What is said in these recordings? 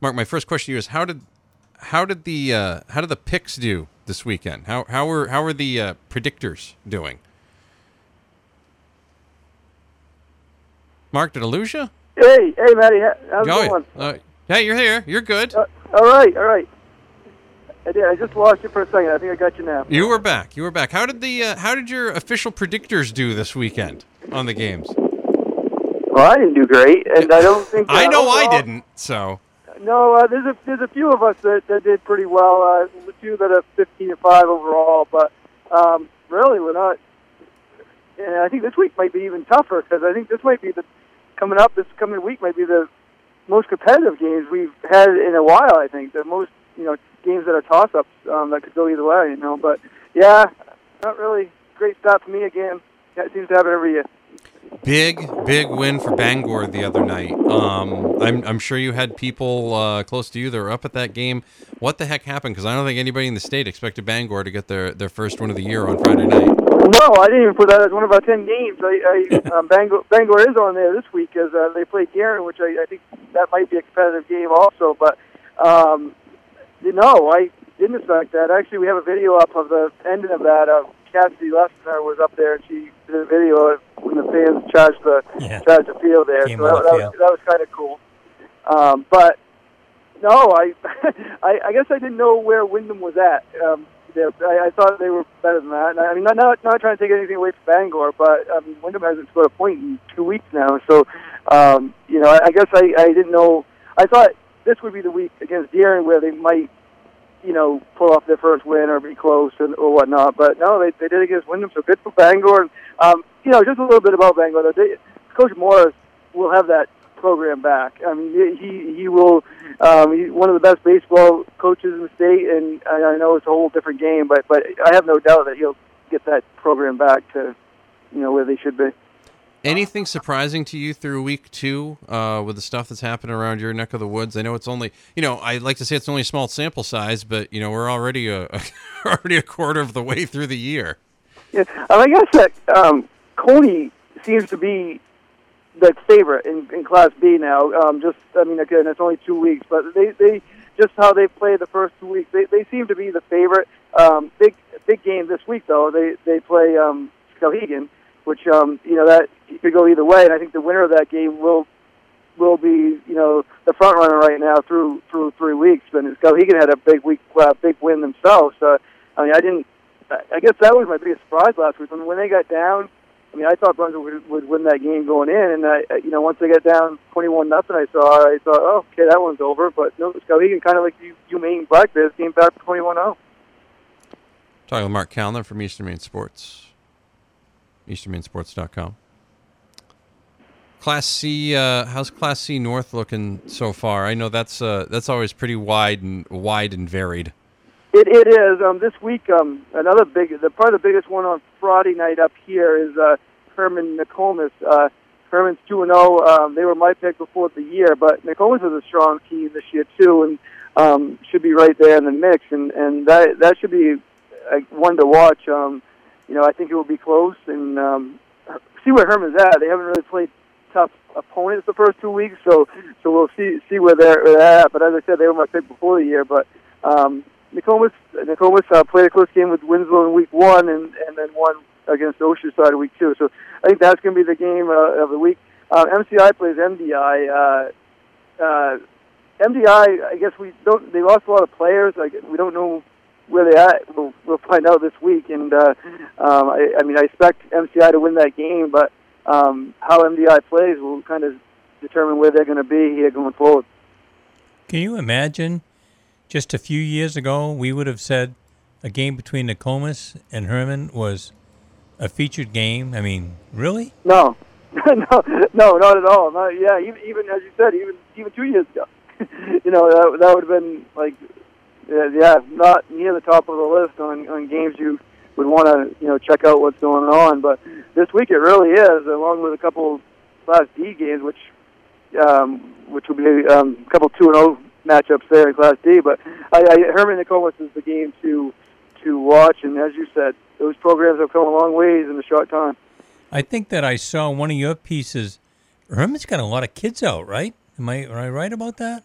Marc, my first question to you is how did how did the uh, how did the picks do this weekend? How how were how were the uh, predictors doing? Marc, did I lose you? Hey, hey, Matty, how's Oh, it going? uh, hey, you're here. You're good. Uh, all right, all right. I did. I just lost you for a second. I think I got you now. You were back. You were back. How did the uh, how did your official predictors do this weekend on the games? Well, I didn't do great, and I don't think. I know I didn't. So No, uh, there's a there's a few of us that, that did pretty well. Uh, the few that are 15 and five overall, but um, really we're not. And I think this week might be even tougher because I think this might be the coming up. This coming week might be the most competitive games we've had in a while. I think the most you know games that are toss ups um, that could go either way. You know, but yeah, not really great start for me again. That seems to happen every year. Big big win for Bangor the other night. Um, I'm I'm sure you had people uh, close to you that were up at that game. What the heck happened? Because I don't think anybody in the state expected Bangor to get their their first win of the year on Friday night. No, I didn't even put that as one of our ten games. I, I um, Bangor, Bangor is on there this week as uh, they play Garen, which I, I think that might be a competitive game also. But um, no, I didn't expect that. Actually, we have a video up of the ending of that. Uh, Cassidy Lester was up there, and she did a video of when the fans charged the Yeah. charged the field there. Came so that, that, was, that was kind of cool. Um, but no, I, I I guess I didn't know where Windham was at. Um, I, I thought they were better than that. And I mean, not not, not trying to take anything away from Bangor, but um, Windham hasn't scored a point in two weeks now. So, um, you know, I, I guess I, I didn't know. I thought this would be the week against Deering where they might, you know, pull off their first win or be close and, or whatnot. But no, they, they did against Windham, so good for Bangor. And, um, you know, just a little bit about Bangor. though. They, Coach Morris will have that program back. I mean, he he will. Um, he's one of the best baseball coaches in the state, and I, I know it's a whole different game, but but I have no doubt that he'll get that program back to, you know, where they should be. Anything surprising to you through week two uh, with the stuff that's happening around your neck of the woods? I know it's only, you know, I like to say it's only a small sample size, but you know we're already a already a quarter of the way through the year. Yeah, I guess that um, Cony seems to be the favorite in, in Class B now. Um, just, I mean, again, it's only two weeks, but they, they just how they played the first two weeks, they, they seem to be the favorite. Um, big, big game this week though. They they play um, Skowhegan, which um, you know that could go either way, and I think the winner of that game will will be you know the front runner right now through through three weeks. And Skowhegan had a big week, uh, big win themselves. So, I mean, I didn't. I guess that was my biggest surprise last week when when they got down. I mean, I thought Brunswick would, would win that game going in, and I, you know, once they got down twenty-one nothing, I saw, I thought, oh, okay, that one's over. But no, Skowhegan kind of like you, you Maine Black Bears came back oh. twenty-one zero. Talking with Marc Calnan from Eastern Maine Sports, easternmainesports.com. Class C, uh, how's Class C North looking so far? I know that's uh, that's always pretty wide and wide and varied. It it is. Um, this week, um, another big, the probably the biggest one on Friday night up here is uh, Hermon Nokomis. Uh, Hermon's two and zero. Um, they were my pick before the year, but Nokomis is a strong team this year too, and um, should be right there in the mix. And and that that should be uh, one to watch. Um, you know, I think it will be close, and um, see where Hermon's at. They haven't really played tough opponents the first two weeks, so so we'll see see where they're, where they're at. But as I said, they were my pick before the year, but. Um, Nokomis, Nokomis uh, played a close game with Winslow in week one, and and then won against Oceanside in week two. So I think that's going to be the game uh, of the week. Uh, MCI plays MDI. Uh, uh, MDI, I guess we don't. They lost a lot of players. Like we don't know where they're at. We'll we'll find out this week. And uh, um, I, I mean, I expect MCI to win that game, but um, how MDI plays will kind of determine where they're going to be here going forward. Can you imagine just a few years ago we would have said a game between Nokomis and Hermon was a featured game? I mean, really? No, no, no, not at all. Not, yeah, even, even as you said, even even two years ago, you know that that would have been like, yeah, yeah, not near the top of the list on on games you would want to you know check out what's going on. But this week it really is, along with a couple Class D games, which um, which will be um, a couple two and zero matchups there in Class D. But I, I, Hermon Nokomis is the game to to watch, and as you said, those programs have come a long ways in a short time. I think that I saw one of your pieces. Hermon's got a lot of kids out, right? Am I, am I right about that?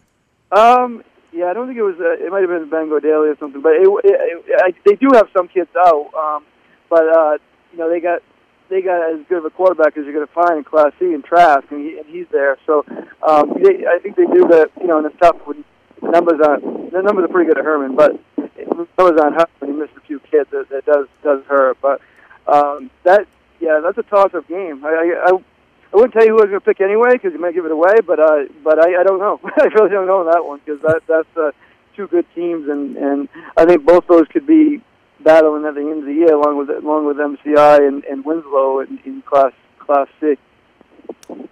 Um, yeah, I don't think it was. Uh, it might have been Bangor Daily or something, but it, it, it, I, they do have some kids out. Um, but uh, you know, they got they got as good of a quarterback as you're going to find in Class C in Trask, and, he, and he's there. So um, they, I think they do that. You know, and it's tough when numbers aren't. The numbers are pretty good at Hermon, but numbers aren't hurt when you miss a few kids. That, that does does hurt. But um, that yeah, that's a toss-up game. I, I, I I wouldn't tell you who I was going to pick anyway because you might give it away, but uh, but I, I don't know. I really don't know that one because that that's uh, two good teams, and and I think both those could be battling at the end of the year along with along with MCI and, and Winslow in, in Class Class C.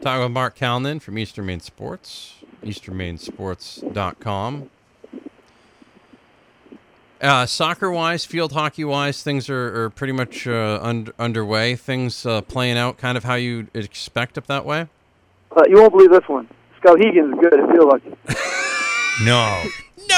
Talking with Marc Calnan from Eastern Maine Sports, easternmainesports.com. Uh, soccer wise, field hockey wise, things are, are pretty much uh, un- underway. Things uh, playing out kind of how you expect up that way. Uh, you won't believe this one. Skowhegan's good. I feel like No.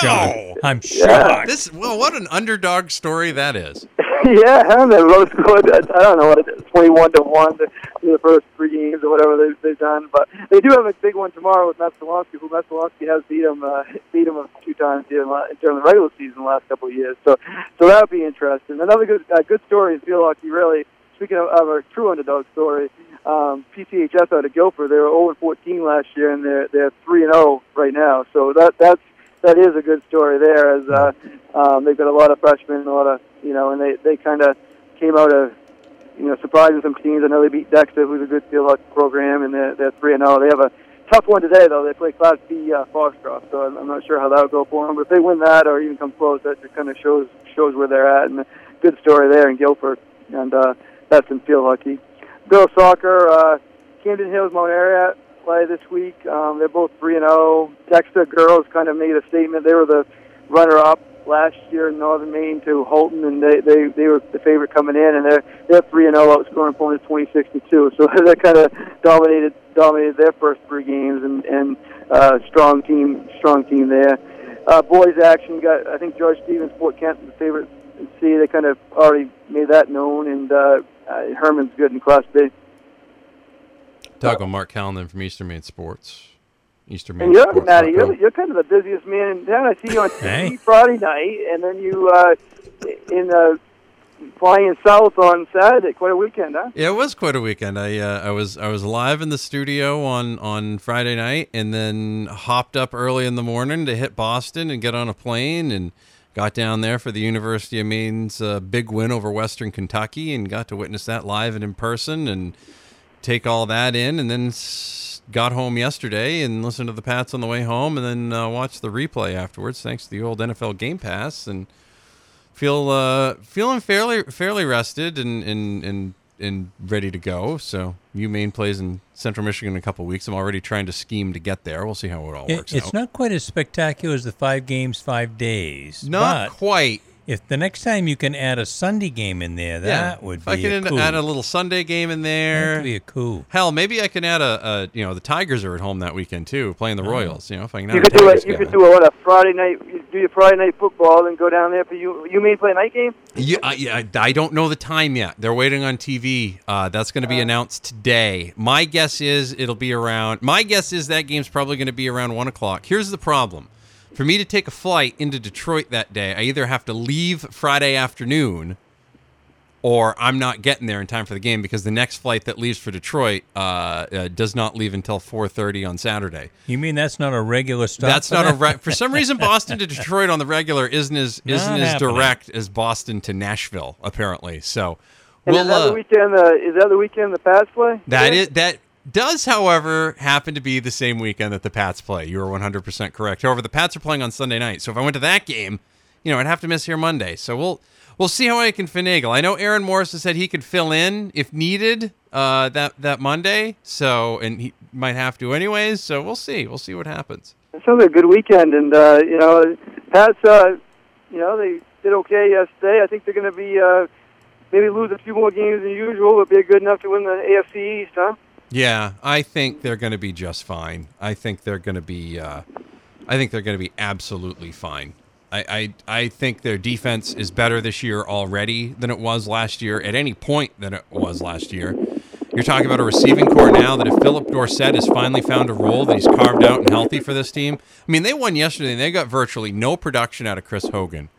No, John, I'm Yeah. shocked. this well, what an underdog story that is. yeah, I don't. Both scored. I I don't know what twenty-one to one the, the first three games or whatever they've, they've done. But they do have a big one tomorrow with Messalonskee, who Messalonskee has beat him uh, beat him a few times during, during the regular season the last couple of years. So so that'll be interesting. Another good uh, good story in field hockey. Really, speaking of, of a true underdog story, um, PCHS out of Guilford, they were 0 and 14 last year, and they're they're 3 and 0 right now. So that that's that is a good story there. As uh, um, they've got a lot of freshmen, a lot of you know, and they they kind of came out of you know surprising some teams. I know they beat Dexter, who's a good field hockey program, and they're they're 3 and 0. They have a tough one today though. They play Class B uh, Foxcroft, so I'm, not sure how that'll go for them. But if they win that or even come close, that just kind of shows shows where they're at. And a good story there in Guilford, and uh, that's in field hockey. Girls soccer, uh, Camden Hills, Mount Ararat play this week. Um, they're both three and zero. Dexter girls kind of made a statement. They were the runner up last year in Northern Maine to Houlton, and they they, they were the favorite coming in, and they're they're three and zero, outscoring opponents twenty six to two. So they kind of dominated dominated their first three games, and and uh, strong team strong team there. Uh, boys action got I think George Stevens, Fort Kent, the favorite. C. They kind of already made that known, and uh, uh, Hermon's good in Class B. Talking with Marc Calnan from Eastern Maine Sports, Eastern Maine And you're, Sports. Matty, you're, you're kind of the busiest man in town. I see you on TV Hey. Friday night, and then you uh, in uh, flying south on Saturday. Quite a weekend, huh? Yeah, it was quite a weekend. I uh, I was I was live in the studio on on Friday night, and then hopped up early in the morning to hit Boston and get on a plane, and got down there for the University of Maine's uh, big win over Western Kentucky, and got to witness that live and in person, and take all that in, and then got home yesterday and listened to the Pats on the way home, and then uh, watched the replay afterwards, thanks to the old NFL Game Pass, and feel uh feeling fairly fairly rested and and and and ready to go. So UMaine plays in Central Michigan in a couple weeks. I'm already trying to scheme to get there. We'll see how it all It- works it's out. not quite as spectacular as the five games, five days. Not quite. If the next time you can add a Sunday game in there, that would if be I a can coup. add a little Sunday game in that there. would be a coup. Hell, maybe I can add a, a you know the Tigers are at home that weekend too, playing Oh. the Royals. You know if I can add You a could do Tigers it. You game could do a, what a Friday night. You do your Friday night football, and go down there for you. You mean play a night game? Yeah, I, yeah, I- I don't know the time yet. They're waiting on TV. Uh, that's going to be announced today. My guess is it'll be around. My guess is that game's probably going to be around one o'clock. Here's the problem: for me to take a flight into Detroit that day, I either have to leave Friday afternoon, or I'm not getting there in time for the game because the next flight that leaves for Detroit uh, uh, does not leave until 4:30 on Saturday. You mean that's not a regular stop? That's for not a re- for some reason Boston to Detroit on the regular isn't as isn't Not as direct as Boston to Nashville apparently. So And we'll is that uh, the weekend? Uh, is that the weekend the Pats play? that Yeah? is that does however happen to be the same weekend that the Pats play. You are 100% correct. However, the Pats are playing on Sunday night. So if I went to that game, you know, I'd have to miss here Monday. So we'll we'll see how I can finagle. I know Aaron Morris has said he could fill in if needed uh, that that Monday. So and he might have to anyways. So we'll see. We'll see what happens. It sounds like a good weekend, and uh, you know, Pats. Uh, you know, they did okay yesterday. I think they're going to be uh, maybe lose a few more games than usual, but be good enough to win the AFC East, huh? Yeah, I think they're going to be just fine. I think they're going to be. Uh, I think they're going to be absolutely fine. I, I I think their defense is better this year already than it was last year at any point than it was last year, You're talking about a receiving corps now that if Phillip Dorsett has finally found a role that he's carved out and healthy for this team. I mean, they won yesterday and they got virtually no production out of Chris Hogan.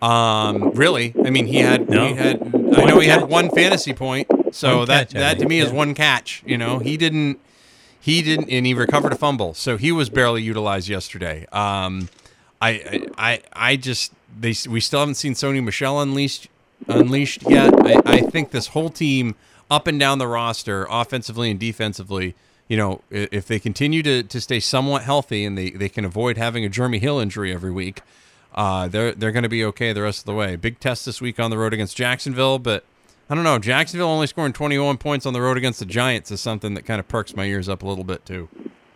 Um, really? I mean, he had No. he had I know he had one fantasy point, so One that that to me is one catch. You know, he didn't he didn't and he recovered a fumble, so he was barely utilized yesterday. Um, I I I just they we still haven't seen Sony Michel unleashed unleashed yet. I, I think this whole team up and down the roster, offensively and defensively, you know, if they continue to, to stay somewhat healthy and they, they can avoid having a Jeremy Hill injury every week, uh, they're they're going to be okay the rest of the way. Big test this week on the road against Jacksonville, but I don't know. Jacksonville only scoring 21 points on the road against the Giants is something that kind of perks my ears up a little bit too.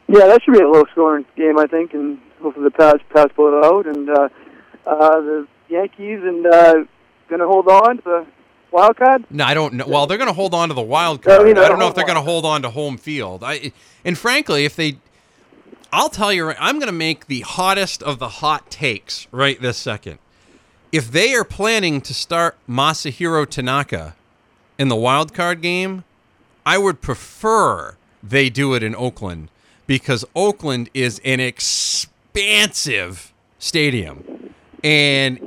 Yeah, that should be a low scoring game, I think, and hopefully the pass pass it out. And uh, uh, the Yankees and uh, going to hold on to the wild card. No, I don't know. Well, they're going to hold on to the wild card. mean, I I don't know if they're going to hold on to home field. I and frankly, if they, I'll tell you, I'm going to make the hottest of the hot takes right this second. If they are planning to start Masahiro Tanaka in the wild card game, I would prefer they do it in Oakland because Oakland is an expansive stadium. And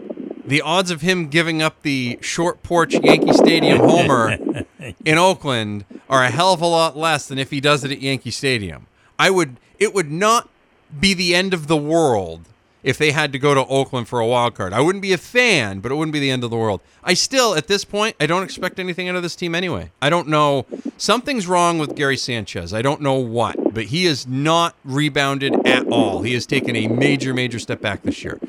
the odds of him giving up the short porch Yankee Stadium homer in Oakland are a hell of a lot less than if he does it at Yankee Stadium. I would it would not be the end of the world if they had to go to Oakland for a wild card. I wouldn't be a fan, but it wouldn't be the end of the world. I still at this point I don't expect anything out of this team anyway. I don't know something's wrong with Gary Sanchez. I don't know what, but he is not rebounded at all. He has taken a major major step back this year.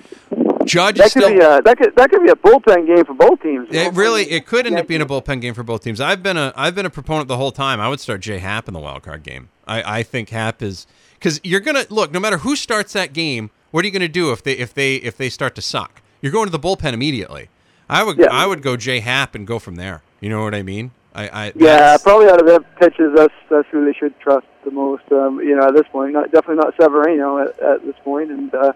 Judge That could still be a that could that could be a bullpen game for both teams. it really it could end up being a bullpen game for both teams. I've been a I've been a proponent the whole time. I would start Jay Happ in the wild card game. I, I think Happ is because you're gonna look no matter who starts that game. What are you gonna do if they if they if they start to suck? You're going to the bullpen immediately. I would Yeah. I would go Jay Happ and go from there. You know what I mean? I, I Yeah, probably out of their pitches, that's that's who they should trust the most. Um, you know, at this point, not definitely not Severino at, at this point, and uh,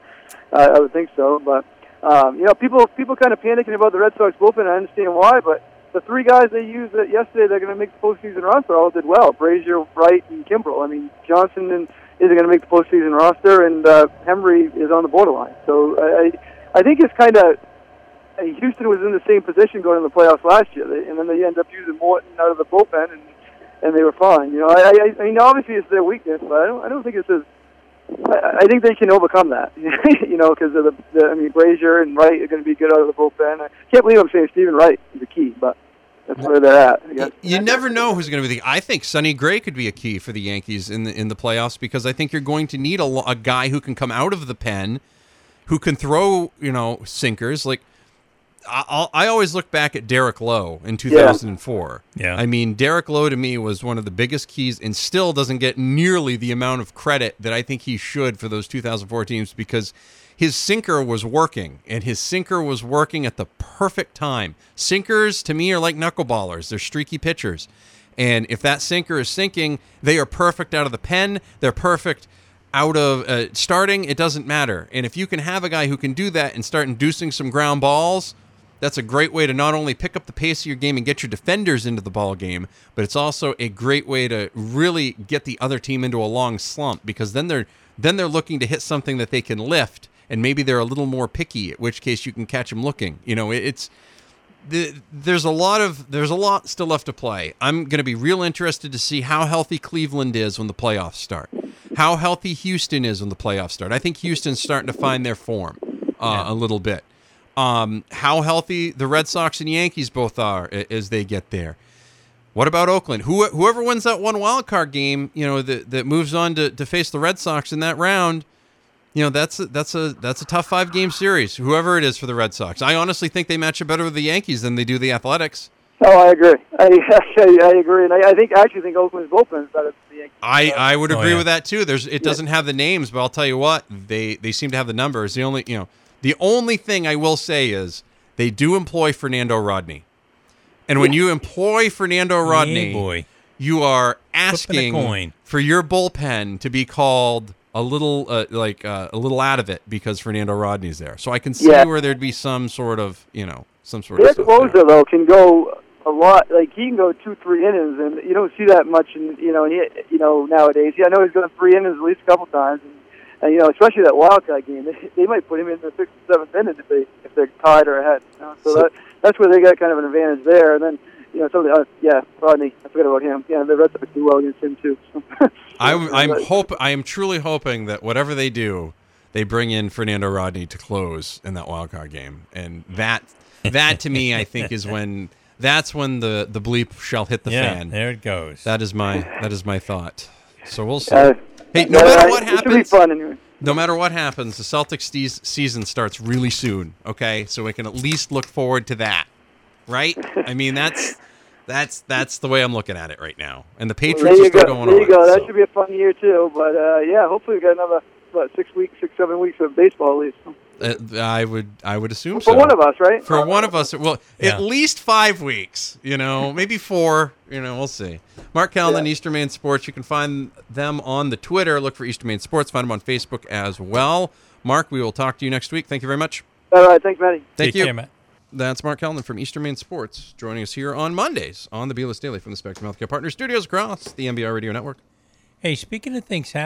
I, I would think so. But um, you know, people people kind of panicking about the Red Sox bullpen. I understand why, but the three guys they used yesterday, they're going to make the postseason roster. All did well: Brasier, Wright, and Kimbrel. I mean, Johnson and isn't going to make the postseason roster, and uh, Henry is on the borderline. So I I think it's kind of uh, Houston was in the same position going in the playoffs last year, and then they end up using Morton out of the bullpen, and and they were fine. You know, I, I, I mean, obviously it's their weakness, but I don't, I don't think it's as. I, think they can overcome that. you know, because of the, the, I mean, Brasier and Wright are going to be good out of the bullpen. I can't believe I'm saying Steven Wright is the key, but that's where they're at. I. You never know who's going to be the. I think Sonny Gray could be a key for the Yankees in the in the playoffs because I think you're going to need a, a guy who can come out of the pen, who can throw you know sinkers. Like I, I'll, always look back at Derek Lowe in 2004. Yeah. I mean Derek Lowe to me was one of the biggest keys, and still doesn't get nearly the amount of credit that I think he should for those 2004 teams because his sinker was working, and his sinker was working at the perfect time. Sinkers to me are like knuckleballers; they're streaky pitchers, and if that sinker is sinking, they are perfect out of the pen. They're perfect out of uh, starting. It doesn't matter, and if you can have a guy who can do that and start inducing some ground balls. That's a great way to not only pick up the pace of your game and get your defenders into the ball game, but it's also a great way to really get the other team into a long slump because then they're then they're looking to hit something that they can lift and maybe they're a little more picky at which case you can catch them looking. You know, it's the, there's a lot of there's a lot still left to play. I'm going to be real interested to see how healthy Cleveland is when the playoffs start. How healthy Houston is when the playoffs start. I think Houston's starting to find their form uh, a little bit um, how healthy the Red Sox and Yankees both are as they get there. What about Oakland? Who, whoever wins that one wild card game, you know, that, that moves on to, to face the Red Sox in that round, you know, that's a, that's a that's a tough five game series. Whoever it is for the Red Sox, I honestly think they match up better with the Yankees than they do the Athletics. Oh, I agree. I, I, I agree, and I, I think I actually think Oakland's bullpen is better than the Yankees. I, I would Oh, agree yeah. with that too. There's it doesn't have the names, but I'll tell you what they they seem to have the numbers. The only you know the only thing I will say is they do employ Fernando Rodney, and when you employ Fernando Rodney, Hey, boy. you are asking coin. for your bullpen to be called a little uh, like uh, a little out of it because Fernando Rodney's there. So I can see Yeah. where there'd be some sort of you know some sort of Their stuff there. though can go a lot. Like he can go two, three innings, and you don't see that much. In you know, and he, you know nowadays. Yeah, I know he's gone three innings at least a couple times. And, and you know, especially that wild card game, they, they might put him in the sixth, or seventh inning if they if they're tied or ahead. You know? so, So- that that's where they got kind of an advantage there. And then you know, some of the uh, yeah, Rodney. I forgot about him. Yeah, the Red Sox do well against him too. So. I'm I'm hope I am truly hoping that whatever they do, they bring in Fernando Rodney to close in that wild card game, and that that to me I think is when that's when the the bleep shall hit the yeah, fan. there it goes. That is my that is my thought. So we'll see. Uh, hey, no yeah, matter what it should be happens, fun anyway. no matter what happens, the Celtics se- season starts really soon. Okay, so we can at least look forward to that, right? I mean, that's that's that's the way I'm looking at it right now. And the Patriots there are still go. going there on. you go. That should be a fun year too. But uh, yeah, hopefully we got another what six weeks, six seven weeks of baseball at least Uh, I would I would assume so. for so. one of us, right? For one of us, well, Yeah. at least five weeks. You know, maybe four. You know, we'll see. Marc Calnan, Yeah. Eastern Maine Sports. You can find them on the Twitter. Look for Eastern Maine Sports. Find them on Facebook as well. Marc, we will talk to you next week. Thank you very much. All right, thanks, Matty. Thank Take you. care, Matt. That's Marc Calnan from Eastern Maine Sports, joining us here on Mondays on the Bealis Daily from the Spectrum Healthcare Partner Studios across the MBR Radio Network. Hey, speaking of things happening.